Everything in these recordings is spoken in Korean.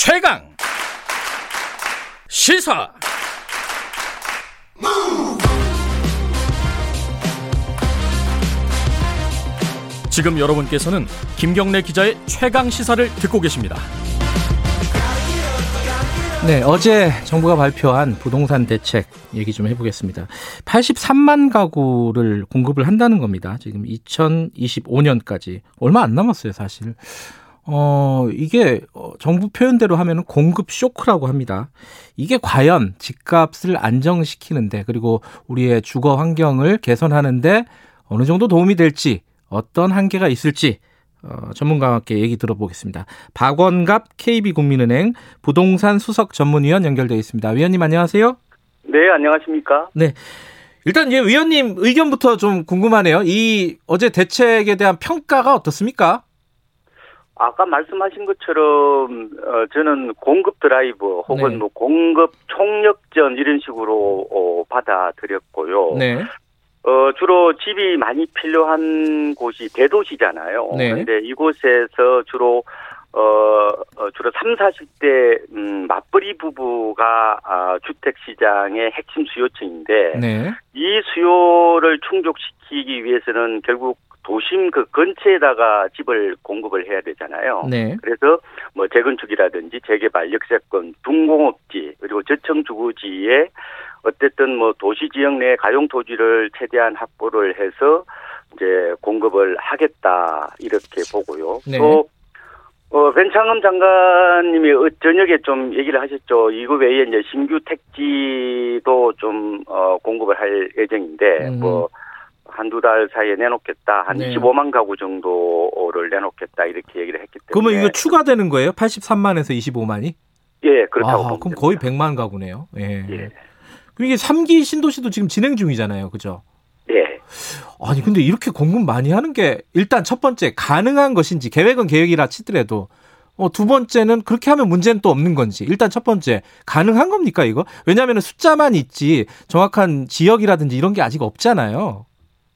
최강 시사 지금 여러분께서는 김경래 기자의 최강 시사를 듣고 계십니다. 네, 어제 정부가 발표한 부동산 대책 얘기 좀 해보겠습니다. 83만 가구를 공급을 한다는 겁니다. 지금 2025년까지 얼마 안 남았어요, 사실. 어, 이게 어, 정부 표현대로 하면 공급 쇼크라고 합니다. 이게 과연 집값을 안정시키는데 그리고 우리의 주거 환경을 개선하는데 어느 정도 도움이 될지 어떤 한계가 있을지 어, 전문가와 함께 얘기 들어보겠습니다. 박원갑 KB국민은행 부동산 수석 전문위원 연결되어 있습니다. 위원님 안녕하세요. 네, 안녕하십니까? 네. 일단 예, 위원님 의견부터 좀 궁금하네요. 이 어제 대책에 대한 평가가 어떻습니까? 아까 말씀하신 것처럼 어, 저는 공급 드라이브 혹은 네. 뭐 공급 총력전 이런 식으로 어, 받아들였고요. 네. 어, 주로 집이 많이 필요한 곳이 대도시잖아요. 네. 근데 이곳에서 주로 어, 어, 주로 3, 40대 음, 맞벌이 부부가 아, 주택 시장의 핵심 수요층인데 네. 이 수요를 충족시키기 위해서는 결국 도심 그 근처에다가 집을 공급을 해야 되잖아요. 네. 그래서 뭐 재건축이라든지 재개발, 역세권, 둔공업지 그리고 저층 주거지에 어쨌든 뭐 도시 지역 내 가용 토지를 최대한 확보를 해서 이제 공급을 하겠다 이렇게 보고요. 네. 또 어, 변창흠 장관님이 어, 저녁에 좀 얘기를 하셨죠. 이거 외에 이제 신규 택지도 좀, 어, 공급을 할 예정인데, 음. 뭐, 한두 달 사이에 내놓겠다. 한 네. 25만 가구 정도를 내놓겠다. 이렇게 얘기를 했기 때문에. 그러면 이거 추가되는 거예요? 83만에서 25만이? 예, 그렇다고. 아, 그럼 됩니다. 거의 100만 가구네요. 예. 예. 그럼 이게 3기 신도시도 지금 진행 중이잖아요. 그죠? 예. 아니 근데 이렇게 공급 많이 하는 게 일단 첫 번째 가능한 것인지 계획은 계획이라 치더라도 어, 두 번째는 그렇게 하면 문제는 또 없는 건지 일단 첫 번째 가능한 겁니까 이거 왜냐하면 숫자만 있지 정확한 지역이라든지 이런 게 아직 없잖아요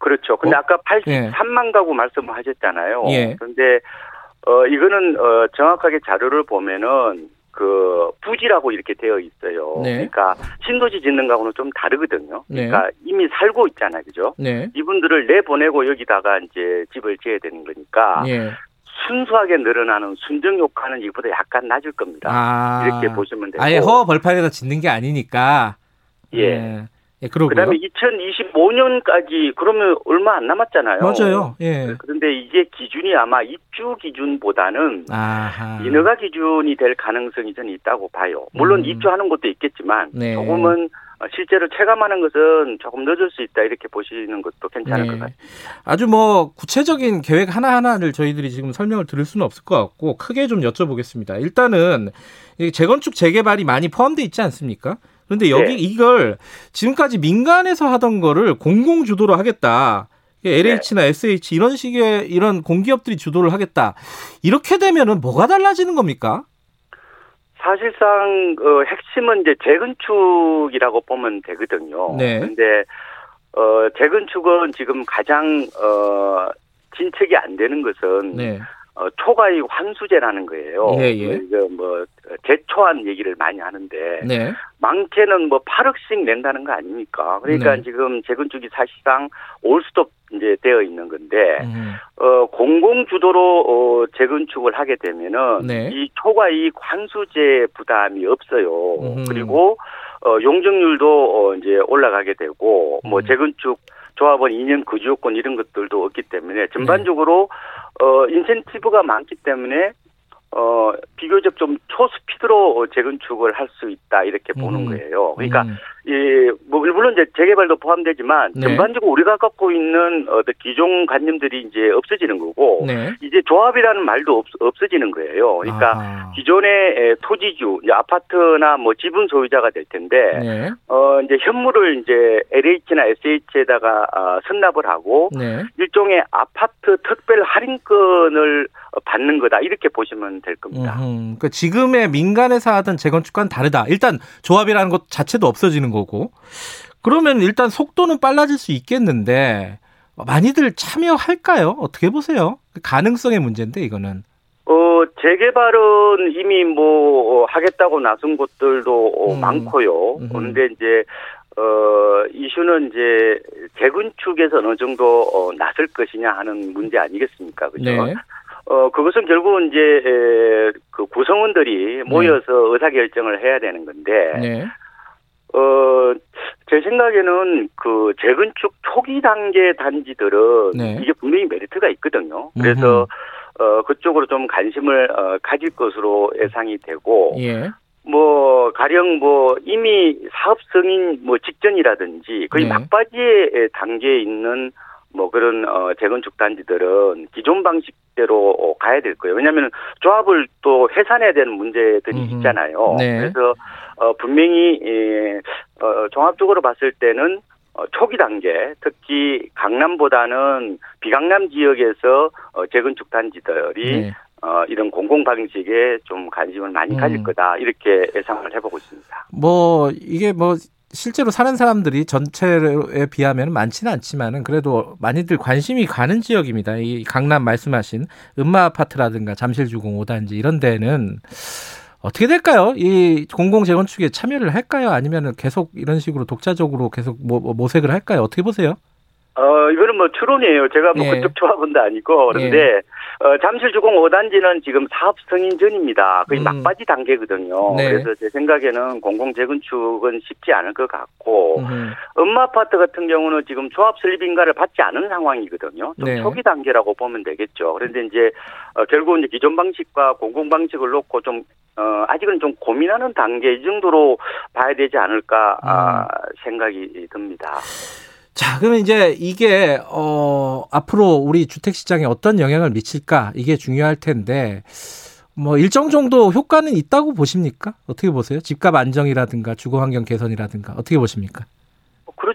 그렇죠. 근데 어? 아까 예. 83만 가구 말씀을 하셨잖아요. 예. 그런데 어 이거는 어 정확하게 자료를 보면은 그 부지라고 이렇게 되어 있어요. 네. 그러니까 신도시 짓는 거하고는 좀 다르거든요. 네. 그러니까 이미 살고 있잖아요. 그죠? 네 이분들을 내 보내고 여기다가 이제 집을 지어야 되는 거니까 예. 순수하게 늘어나는 순정 효과는 이보다 약간 낮을 겁니다. 아 이렇게 보시면 되고. 아예 허 벌판에다 짓는 게 아니니까 예. 예, 예 그러고요 그다음에 2025년까지 그러면 얼마 안 남았잖아요. 맞아요 예 그런데 이게 기준이 아마 입주 기준보다는 아하 인허가 기준이 될 가능성이 저는 있다고 봐요. 물론 음. 입주하는 것도 있겠지만 네. 조금은 실제로 체감하는 것은 조금 늦을 수 있다 이렇게 보시는 것도 괜찮을 네. 것 같아요. 아주 뭐 구체적인 계획 하나하나를 저희들이 지금 설명을 드릴 수는 없을 것 같고 크게 좀 여쭤보겠습니다. 일단은 이 재건축 재개발이 많이 포함되어 있지 않습니까? 그런데 여기 네. 이걸 지금까지 민간에서 하던 거를 공공 주도로 하겠다. LH나 SH 이런 식의 이런 공기업들이 주도를 하겠다. 이렇게 되면은 뭐가 달라지는 겁니까? 사실상 어, 핵심은 이제 재건축이라고 보면 되거든요. 네. 근데 어, 재건축은 지금 가장 어, 진척이 안 되는 것은 네. 어, 초과이익 환수제라는 거예요. 예, 예. 이거 뭐 재초안 얘기를 많이 하는데 네. 많게는 뭐 8억씩 낸다는 거 아닙니까? 그러니까 네. 지금 재건축이 사실상 올스톱 이제 되어 있는 건데 음. 어 공공 주도로 어 재건축을 하게 되면은 네. 이 초과이익 환수제 부담이 없어요. 음. 그리고 어 용적률도 어 이제 올라가게 되고 뭐 음. 재건축 조합원 2년 거주요건 이런 것들도 없기 네. 때문에 전반적으로 어 인센티브가 많기 때문에 어 비교적 좀 초스피드로 어, 재건축을 할 수 있다 이렇게 보는 음. 거예요. 그러니까 음. 이, 뭐, 물론 이제 재개발도 포함되지만, 네. 전반적으로 우리가 갖고 있는 어떤 기존 관념들이 이제 없어지는 거고, 네. 이제 조합이라는 말도 없, 없어지는 거예요. 그러니까 아하. 기존의 에, 토지주, 이제 아파트나 뭐 지분 소유자가 될 텐데, 네. 어, 이제 현물을 이제 LH나 SH에다가 어, 선납을 하고, 네. 일종의 아파트 특별 할인권을 어, 받는 거다. 이렇게 보시면 될 겁니다. 음흠. 그 지금의 민간에서 하던 재건축과는 다르다. 일단 조합이라는 것 자체도 없어지는 거고. 그러면 일단 속도는 빨라질 수 있겠는데 많이들 참여할까요? 어떻게 보세요? 그 가능성의 문제인데 이거는. 어, 재개발은 이미 뭐 어, 하겠다고 나선 곳들도 어, 음. 많고요. 음. 그런데 이제 어 이슈는 이제 재건축에서 어느 정도 어, 나설 것이냐 하는 문제 아니겠습니까? 그죠? 네. 어 그것은 결국은 이제 에, 그 구성원들이 모여서 의사 결정을 해야 되는 건데 네. 어, 제 생각에는 그 재건축 초기 단계 단지들은 네. 이게 분명히 메리트가 있거든요. 그래서 어, 그쪽으로 좀 관심을 어, 가질 것으로 예상이 되고 예. 뭐 가령 뭐 이미 사업 승인 뭐 직전이라든지 거의 네. 막바지의 단계에 있는 뭐 그런 어 재건축 단지들은 기존 방식대로 어, 가야 될 거예요. 왜냐하면 조합을 또 해산해야 되는 문제들이 음흠. 있잖아요. 네. 그래서 어 분명히 예, 어 종합적으로 봤을 때는 어, 초기 단계, 특히 강남보다는 비강남 지역에서 어, 재건축 단지들이 네. 어, 이런 공공 방식에 좀 관심을 많이 가질 음. 거다 이렇게 예상을 해보고 있습니다. 뭐 이게 뭐 실제로 사는 사람들이 전체에 비하면 많지는 않지만은 그래도 많이들 관심이 가는 지역입니다. 이 강남 말씀하신 음마 아파트라든가 잠실주공 5단지 이런 데는 어떻게 될까요? 이 공공 재건축에 참여를 할까요? 아니면 계속 이런 식으로 독자적으로 계속 뭐, 뭐 모색을 할까요? 어떻게 보세요? 어, 이거는 뭐 추론이에요. 제가 뭐 예. 그쪽 조합원도 아니고 그런데 어, 잠실주공 5단지는 지금 사업 승인 전입니다. 거의 음. 막바지 단계거든요. 네. 그래서 제 생각에는 공공 재건축은 쉽지 않을 것 같고 음, 음마 아파트 같은 경우는 지금 조합 설립 인가를 받지 않은 상황이거든요. 좀 네. 초기 단계라고 보면 되겠죠. 그런데 이제 어, 결국 이제 기존 방식과 공공 방식을 놓고 좀 어, 아직은 좀 고민하는 단계 이 정도로 봐야 되지 않을까 아, 음. 생각이 듭니다. 자, 그러면 이제 이게 어 앞으로 우리 주택 시장에 어떤 영향을 미칠까 이게 중요할 텐데 뭐 일정 정도 효과는 있다고 보십니까? 어떻게 보세요? 집값 안정이라든가 주거 환경 개선이라든가 어떻게 보십니까?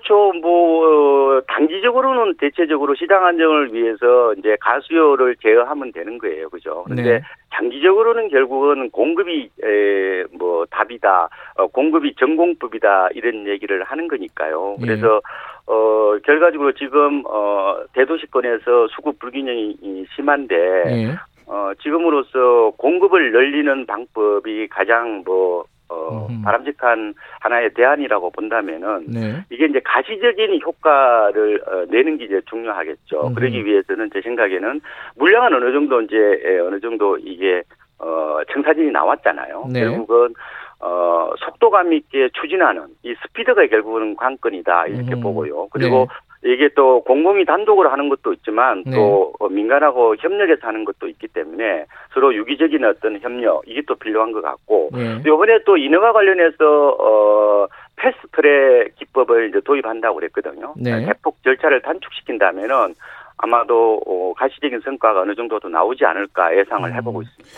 그렇죠. 뭐 어, 단기적으로는 대체적으로 시장 안정을 위해서 이제 가수요를 제어하면 되는 거예요, 그죠? 그런데 네. 장기적으로는 결국은 공급이 에, 뭐 답이다, 어, 공급이 전공법이다 이런 얘기를 하는 거니까요. 예. 그래서 어 결과적으로 지금 어 대도시권에서 수급 불균형이 이 심한데 예. 어 지금으로서 공급을 늘리는 방법이 가장 뭐 어, 음흠. 바람직한 하나의 대안이라고 본다면은 네. 이게 이제 가시적인 효과를 어, 내는 게 이제 중요하겠죠. 음흠. 그러기 위해서는 제 생각에는 물량은 어느 정도 이제 에, 어느 정도 이게 어 청사진이 나왔잖아요. 네. 결국은 어 속도감 있게 추진하는 이 스피드가 결국은 관건이다 이렇게 음흠. 보고요. 그리고 이게 또 공공이 단독으로 하는 것도 있지만 네. 또 어, 민간하고 협력해서 하는 것도 있기 때문에 서로 유기적인 어떤 협력 이게 또 필요한 것 같고 예. 이번에 또 인허가 관련해서 어 패스트트랙 기법을 이제 도입한다고 그랬거든요. 네. 대폭 절차를 단축시킨다면은 아마도 어, 가시적인 성과가 어느 정도도 나오지 않을까 예상을 음. 해보고 있습니다.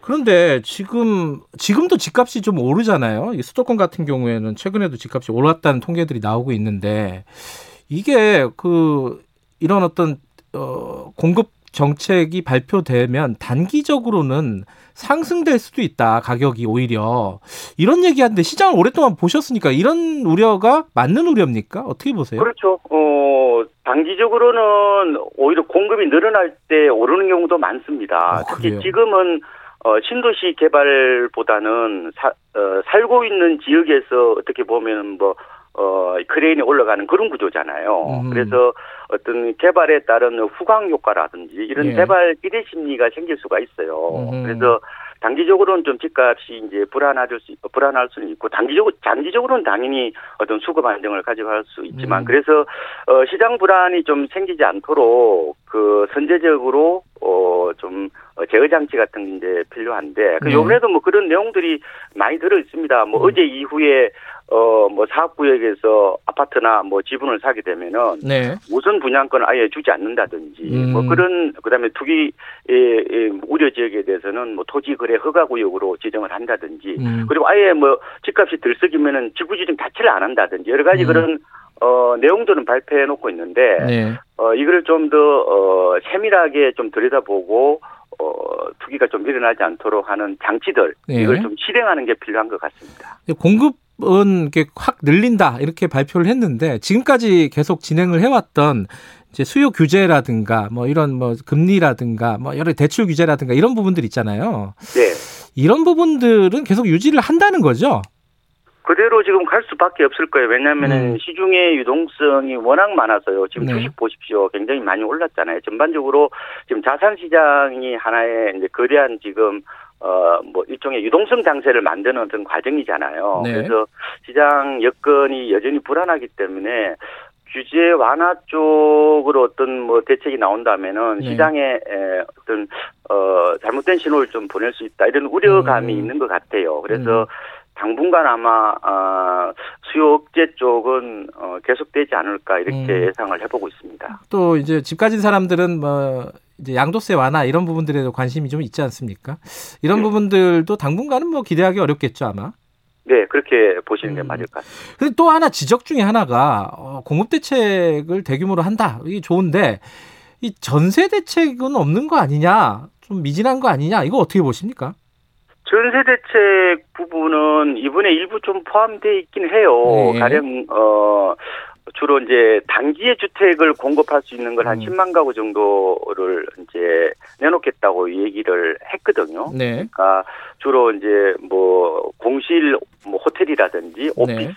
그런데 지금 지금도 집값이 좀 오르잖아요. 이 수도권 같은 경우에는 최근에도 집값이 올랐다는 통계들이 나오고 있는데 이게 그 이런 어떤 어 공급 정책이 발표되면 단기적으로는 상승될 수도 있다 가격이 오히려 이런 얘기하는데 시장을 오랫동안 보셨으니까 이런 우려가 맞는 우려입니까 어떻게 보세요? 그렇죠. 어 단기적으로는 오히려 공급이 늘어날 때 오르는 경우도 많습니다. 아, 특히? 지금은 어, 신도시 개발보다는 사, 어, 살고 있는 지역에서 어떻게 보면 뭐 어, 크레인이 올라가는 그런 구조잖아요. 음. 그래서 어떤 개발에 따른 후광 효과라든지 이런 예. 개발 기대 심리가 생길 수가 있어요. 음. 그래서 단기적으로는 좀 집값이 이제 불안할 수, 불안할 수는 있고, 단기적으로, 장기적으로는 당연히 어떤 수급 안정을 가져갈 수 있지만, 음. 그래서, 어, 시장 불안이 좀 생기지 않도록, 그, 선제적으로, 어, 좀, 어, 제어 장치 같은 게 이제 필요한데, 그, 네. 요번에도 뭐 그런 내용들이 많이 들어 있습니다. 뭐, 음. 어제 이후에, 어, 뭐, 사업구역에서 아파트나 뭐 지분을 사게 되면은, 네. 우선 분양권을 아예 주지 않는다든지 음. 뭐 그런 그다음에 투기 의 우려 지역에 대해서는 뭐 토지 거래 허가 구역으로 지정을 한다든지 음. 그리고 아예 뭐 집값이 들썩이면은 지구 지정 자체를 안 한다든지 여러 가지 음. 그런 어 내용들은 발표해 놓고 있는데 네. 어 이거를 좀 더 어 세밀하게 좀 들여다보고 어 투기가 좀 일어나지 않도록 하는 장치들 네. 이걸 좀 실행하는 게 필요한 것 같습니다. 공급 은 이렇게 확 늘린다 이렇게 발표를 했는데 지금까지 계속 진행을 해왔던 이제 수요 규제라든가 뭐 이런 뭐 금리라든가 뭐 여러 대출 규제라든가 이런 부분들 있잖아요. 네. 이런 부분들은 계속 유지를 한다는 거죠. 그대로 지금 갈 수밖에 없을 거예요. 왜냐하면은 음. 시중의 유동성이 워낙 많아서요. 지금 네. 주식 보십시오. 굉장히 많이 올랐잖아요. 전반적으로 지금 자산 시장이 하나의 이제 거대한 지금 어뭐 일종의 유동성 장세를 만드는 어떤 과정이잖아요. 네. 그래서 시장 여건이 여전히 불안하기 때문에 규제 완화 쪽으로 어떤 뭐 대책이 나온다면은 네. 시장에 에, 어떤 어 잘못된 신호를 좀 보낼 수 있다 이런 우려감이 음. 있는 것 같아요. 그래서 음. 당분간 아마 어, 수요 억제 쪽은 어, 계속되지 않을까 이렇게 음. 예상을 해보고 있습니다. 또 이제 집 가진 사람들은 뭐 이제 양도세 완화 이런 부분들에도 관심이 좀 있지 않습니까? 이런 네. 부분들도 당분간은 뭐 기대하기 어렵겠죠 아마. 네, 그렇게 보시는 게 음. 맞을 것 같습니다. 근데 또 하나 지적 중에 하나가 어, 공급 대책을 대규모로 한다. 이게 좋은데 이 전세 대책은 없는 거 아니냐? 좀 미진한 거 아니냐? 이거 어떻게 보십니까? 전세 대책 부분은 이번에 일부 좀 포함되어 있긴 해요. 네. 가령 어 주로 이제 단기의 주택을 공급할 수 있는 걸한 음. 10만 가구 정도를 이제 내놓겠다고 얘기를 했거든요. 네. 그러니까 주로 이제 뭐 공실 뭐 호텔이라든지 네. 오피스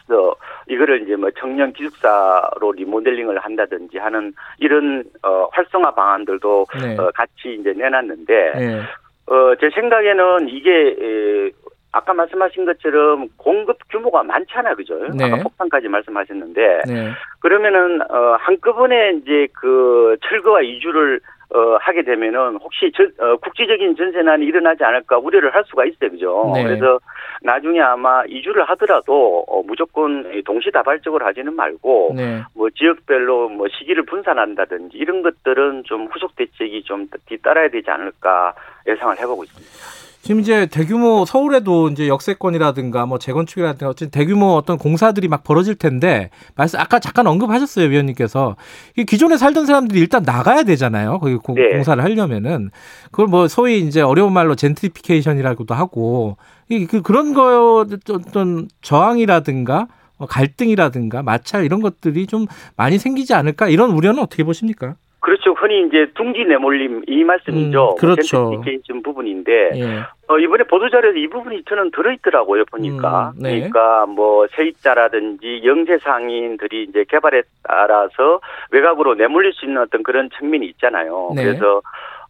이거를 이제 뭐 청년 기숙사로 리모델링을 한다든지 하는 이런 어 활성화 방안들도 네. 어 같이 이제 내놨는데 네. 어제 생각에는 이게 에, 아까 말씀하신 것처럼 공급 규모가 많잖아 그죠? 네. 아까 폭탄까지 말씀하셨는데 네. 그러면은 어 한꺼번에 이제 그 철거와 이주를 어 하게 되면은 혹시 전, 어, 국지적인 전세난이 일어나지 않을까 우려를 할 수가 있어요, 그죠? 네. 그래서 나중에 아마 이주를 하더라도 어, 무조건 동시다발적으로 하지는 말고 네. 뭐 지역별로 뭐 시기를 분산한다든지 이런 것들은 좀 후속 대책이 좀 뒤따라야 되지 않을까 예상을 해보고 있습니다. 지금 이제 대규모 서울에도 이제 역세권이라든가 뭐 재건축이라든가 어쨌든 대규모 어떤 공사들이 막 벌어질 텐데 말씀 아까 잠깐 언급하셨어요 위원님께서. 이 기존에 살던 사람들이 일단 나가야 되잖아요. 거기 공- 네. 공사를 하려면은. 그걸 뭐 소위 이제 어려운 말로 gentrification이라고도 하고. 이 그 그런 거 어떤 저항이라든가 어, 갈등이라든가 마찰 이런 것들이 좀 많이 생기지 않을까? 이런 우려는 어떻게 보십니까? 그렇죠. 흔히 이제 둥지 내몰림 이 말씀이죠. 음, 그렇죠. 젠트리피케이션 부분인데 예. 어, 이번에 보도자료에 이 부분이 저는 들어있더라고요, 보니까. 음, 네. 그러니까 뭐 세입자라든지 영세 상인들이 이제 개발에 따라서 외곽으로 내몰릴 수 있는 어떤 그런 측면이 있잖아요. 네. 그래서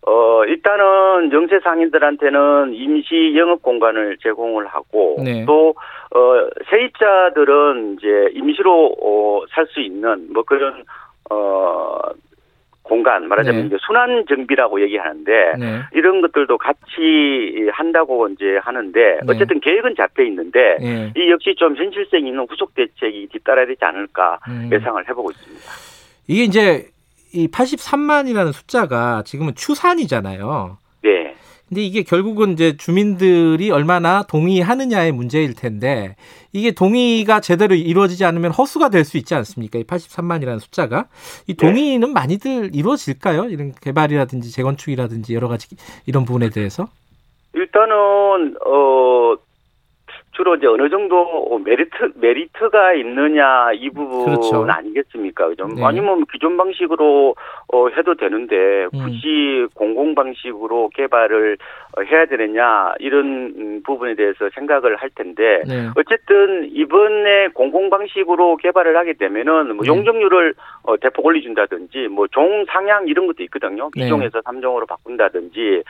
어, 일단은 영세 상인들한테는 임시 영업 공간을 제공을 하고 네. 또 어, 세입자들은 이제 임시로 어, 살 수 있는 뭐 그런 어, 공간 말하자면 네. 이제 순환 정비라고 얘기하는데 네. 이런 것들도 같이 한다고 이제 하는데 네. 어쨌든 계획은 잡혀 있는데 예. 이 역시 좀 현실성 있는 후속 대책이 뒤따라야 되지 않을까 음. 예상을 해보고 있습니다. 이게 이제 이 83만이라는 숫자가 지금은 추산이잖아요. 네. 근데 이게 결국은 이제 주민들이 얼마나 동의하느냐의 문제일 텐데 이게 동의가 제대로 이루어지지 않으면 허수가 될 수 있지 않습니까? 이 83만이라는 숫자가 이 동의는 많이들 이루어질까요? 이런 개발이라든지 재건축이라든지 여러 가지 이런 부분에 대해서 일단은 어 주로 이제 어느 정도 메리트 메리트가 있느냐 이 부분 그렇죠. 아니겠습니까? 그죠? 네. 아니면 기존 방식으로 어 해도 되는데 음. 굳이 공공 방식으로 개발을 어, 해야 되느냐 이런 음, 부분에 대해서 생각을 할 텐데 네. 어쨌든 이번에 공공 방식으로 개발을 하게 되면은 뭐 네. 용적률을 어, 대폭 올려준다든지 뭐 종 상향 이런 것도 있거든요. 네. 2종에서 3종으로 바꾼다든지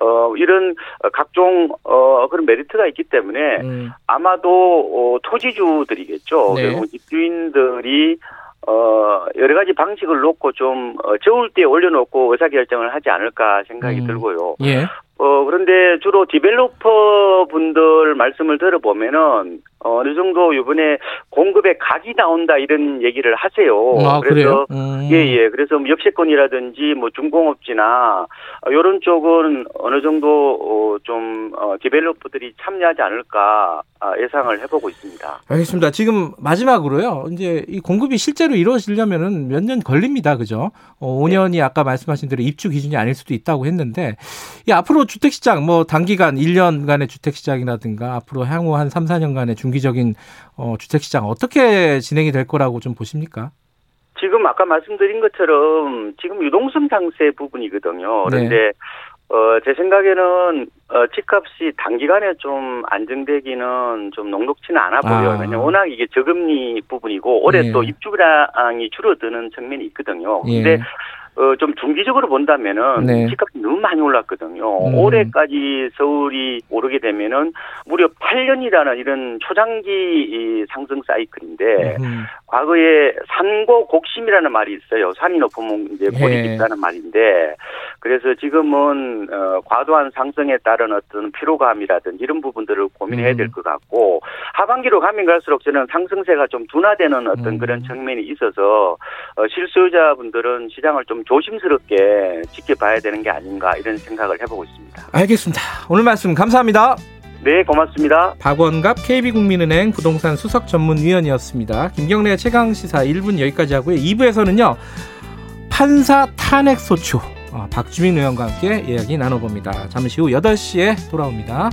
어 이런 어, 각종 어 그런 메리트가 있기 때문에 음, 아마도 어, 토지주들이겠죠. 네. 결국 집주인들이 어 여러 가지 방식을 놓고 좀 어, 저울 때 올려놓고 의사결정을 하지 않을까 생각이 음. 들고요. 예. 어, 그런데 주로 디벨로퍼 분들 말씀을 들어보면은 어, 어느 정도 이번에 공급에 각이 나온다 이런 얘기를 하세요. 아, 그래요? 그래서 음. 예, 예. 그래서 뭐 역세권이라든지 뭐 중공업지나 어, 이런 쪽은 어느 정도 어, 좀 어, 디벨로퍼들이 참여하지 않을까 아, 예상을 해보고 있습니다. 알겠습니다. 지금 마지막으로요. 이제 이 공급이 실제로 이루어지려면은 몇 년 걸립니다. 그죠? 어, 5년이 아까 말씀하신 대로 입주 기준이 아닐 수도 있다고 했는데 이 앞으로 주택 시장 뭐 단기간 1년간의 주택 시장이라든가 앞으로 향후 한 3, 4년간의 중기적인 어, 주택 시장 어떻게 진행이 될 거라고 좀 보십니까? 지금 아까 말씀드린 것처럼 지금 유동성 상세 부분이거든요. 네. 그런데 어, 제 생각에는 어, 집값이 단기간에 좀 안정되기는 좀 녹록치는 않아 보여요. 아. 왜냐면 워낙 이게 저금리 부분이고 올해 예. 또 입주량이 줄어드는 측면이 있거든요. 예. 근데 어, 좀 중기적으로 본다면은 네. 집값이 너무 많이 올랐거든요. 음. 올해까지 서울이 오르게 되면은 무려 8년이라는 이런 초장기 이 상승 사이클인데 음. 과거에 산고 곡심이라는 말이 있어요. 산이 높으면 이제 골이 예. 깊다는 말인데 그래서 지금은 어, 과도한 상승에 따른 어떤 피로감이라든지 이런 부분들을 고민해야 음. 될것 같고 하반기로 가면 갈수록 저는 상승세가 좀 둔화되는 어떤 음. 그런 측면이 있어서 어, 실수요자분들은 시장을 좀 조심스럽게 지켜봐야 되는 게 아닌가 이런 생각을 해보고 있습니다. 알겠습니다. 오늘 말씀 감사합니다. 네, 고맙습니다. 박원갑 KB국민은행 부동산 수석 전문위원이었습니다. 김경래 최강 시사 1분 여기까지 하고요. 2부에서는요. 판사 탄핵 소추 어, 박주민 의원과 함께 이야기 나눠봅니다. 잠시 후 8시에 돌아옵니다.